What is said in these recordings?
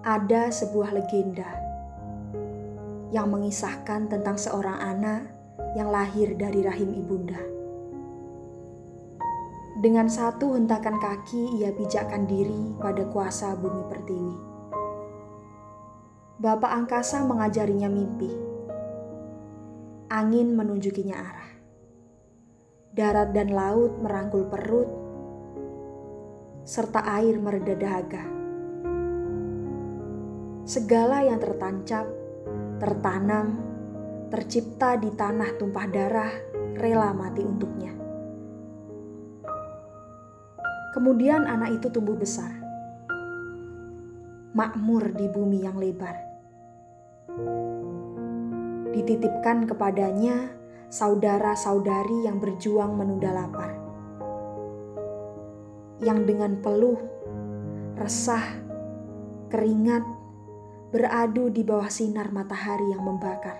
ada sebuah legenda yang mengisahkan tentang seorang anak yang lahir dari rahim ibunda. Dengan satu hentakan kaki, ia pijakkan diri pada kuasa bumi pertiwi. Bapak angkasa mengajarinya mimpi. Angin menunjukinya arah. Darat dan laut merangkul perut, serta air mereda dahaga segala yang tertancap, tertanam, tercipta di tanah tumpah darah, rela mati untuknya. Kemudian anak itu tumbuh besar, makmur di bumi yang lebar. Dititipkan kepadanya saudara-saudari yang berjuang menunda lapar. Yang dengan peluh, resah, keringat, beradu di bawah sinar matahari yang membakar.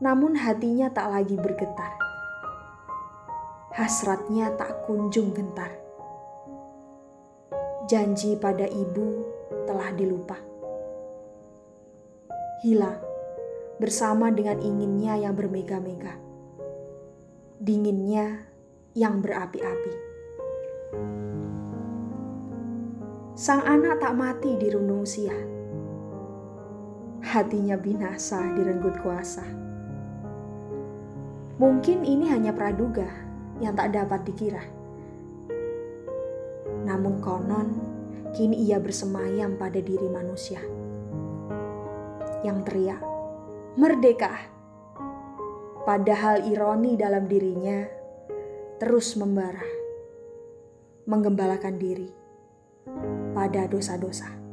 Namun hatinya tak lagi bergetar. Hasratnya tak kunjung gentar. Janji pada ibu telah dilupa. Hilang bersama dengan inginnya yang bermega-mega. Dinginnya yang berapi-api. Sang anak tak mati di rundung usia. Hatinya binasa direnggut kuasa. Mungkin ini hanya praduga yang tak dapat dikira. Namun konon, kini ia bersemayam pada diri manusia. Yang teriak, merdeka! Padahal ironi dalam dirinya terus membara, menggembalakan diri pada dosa-dosa.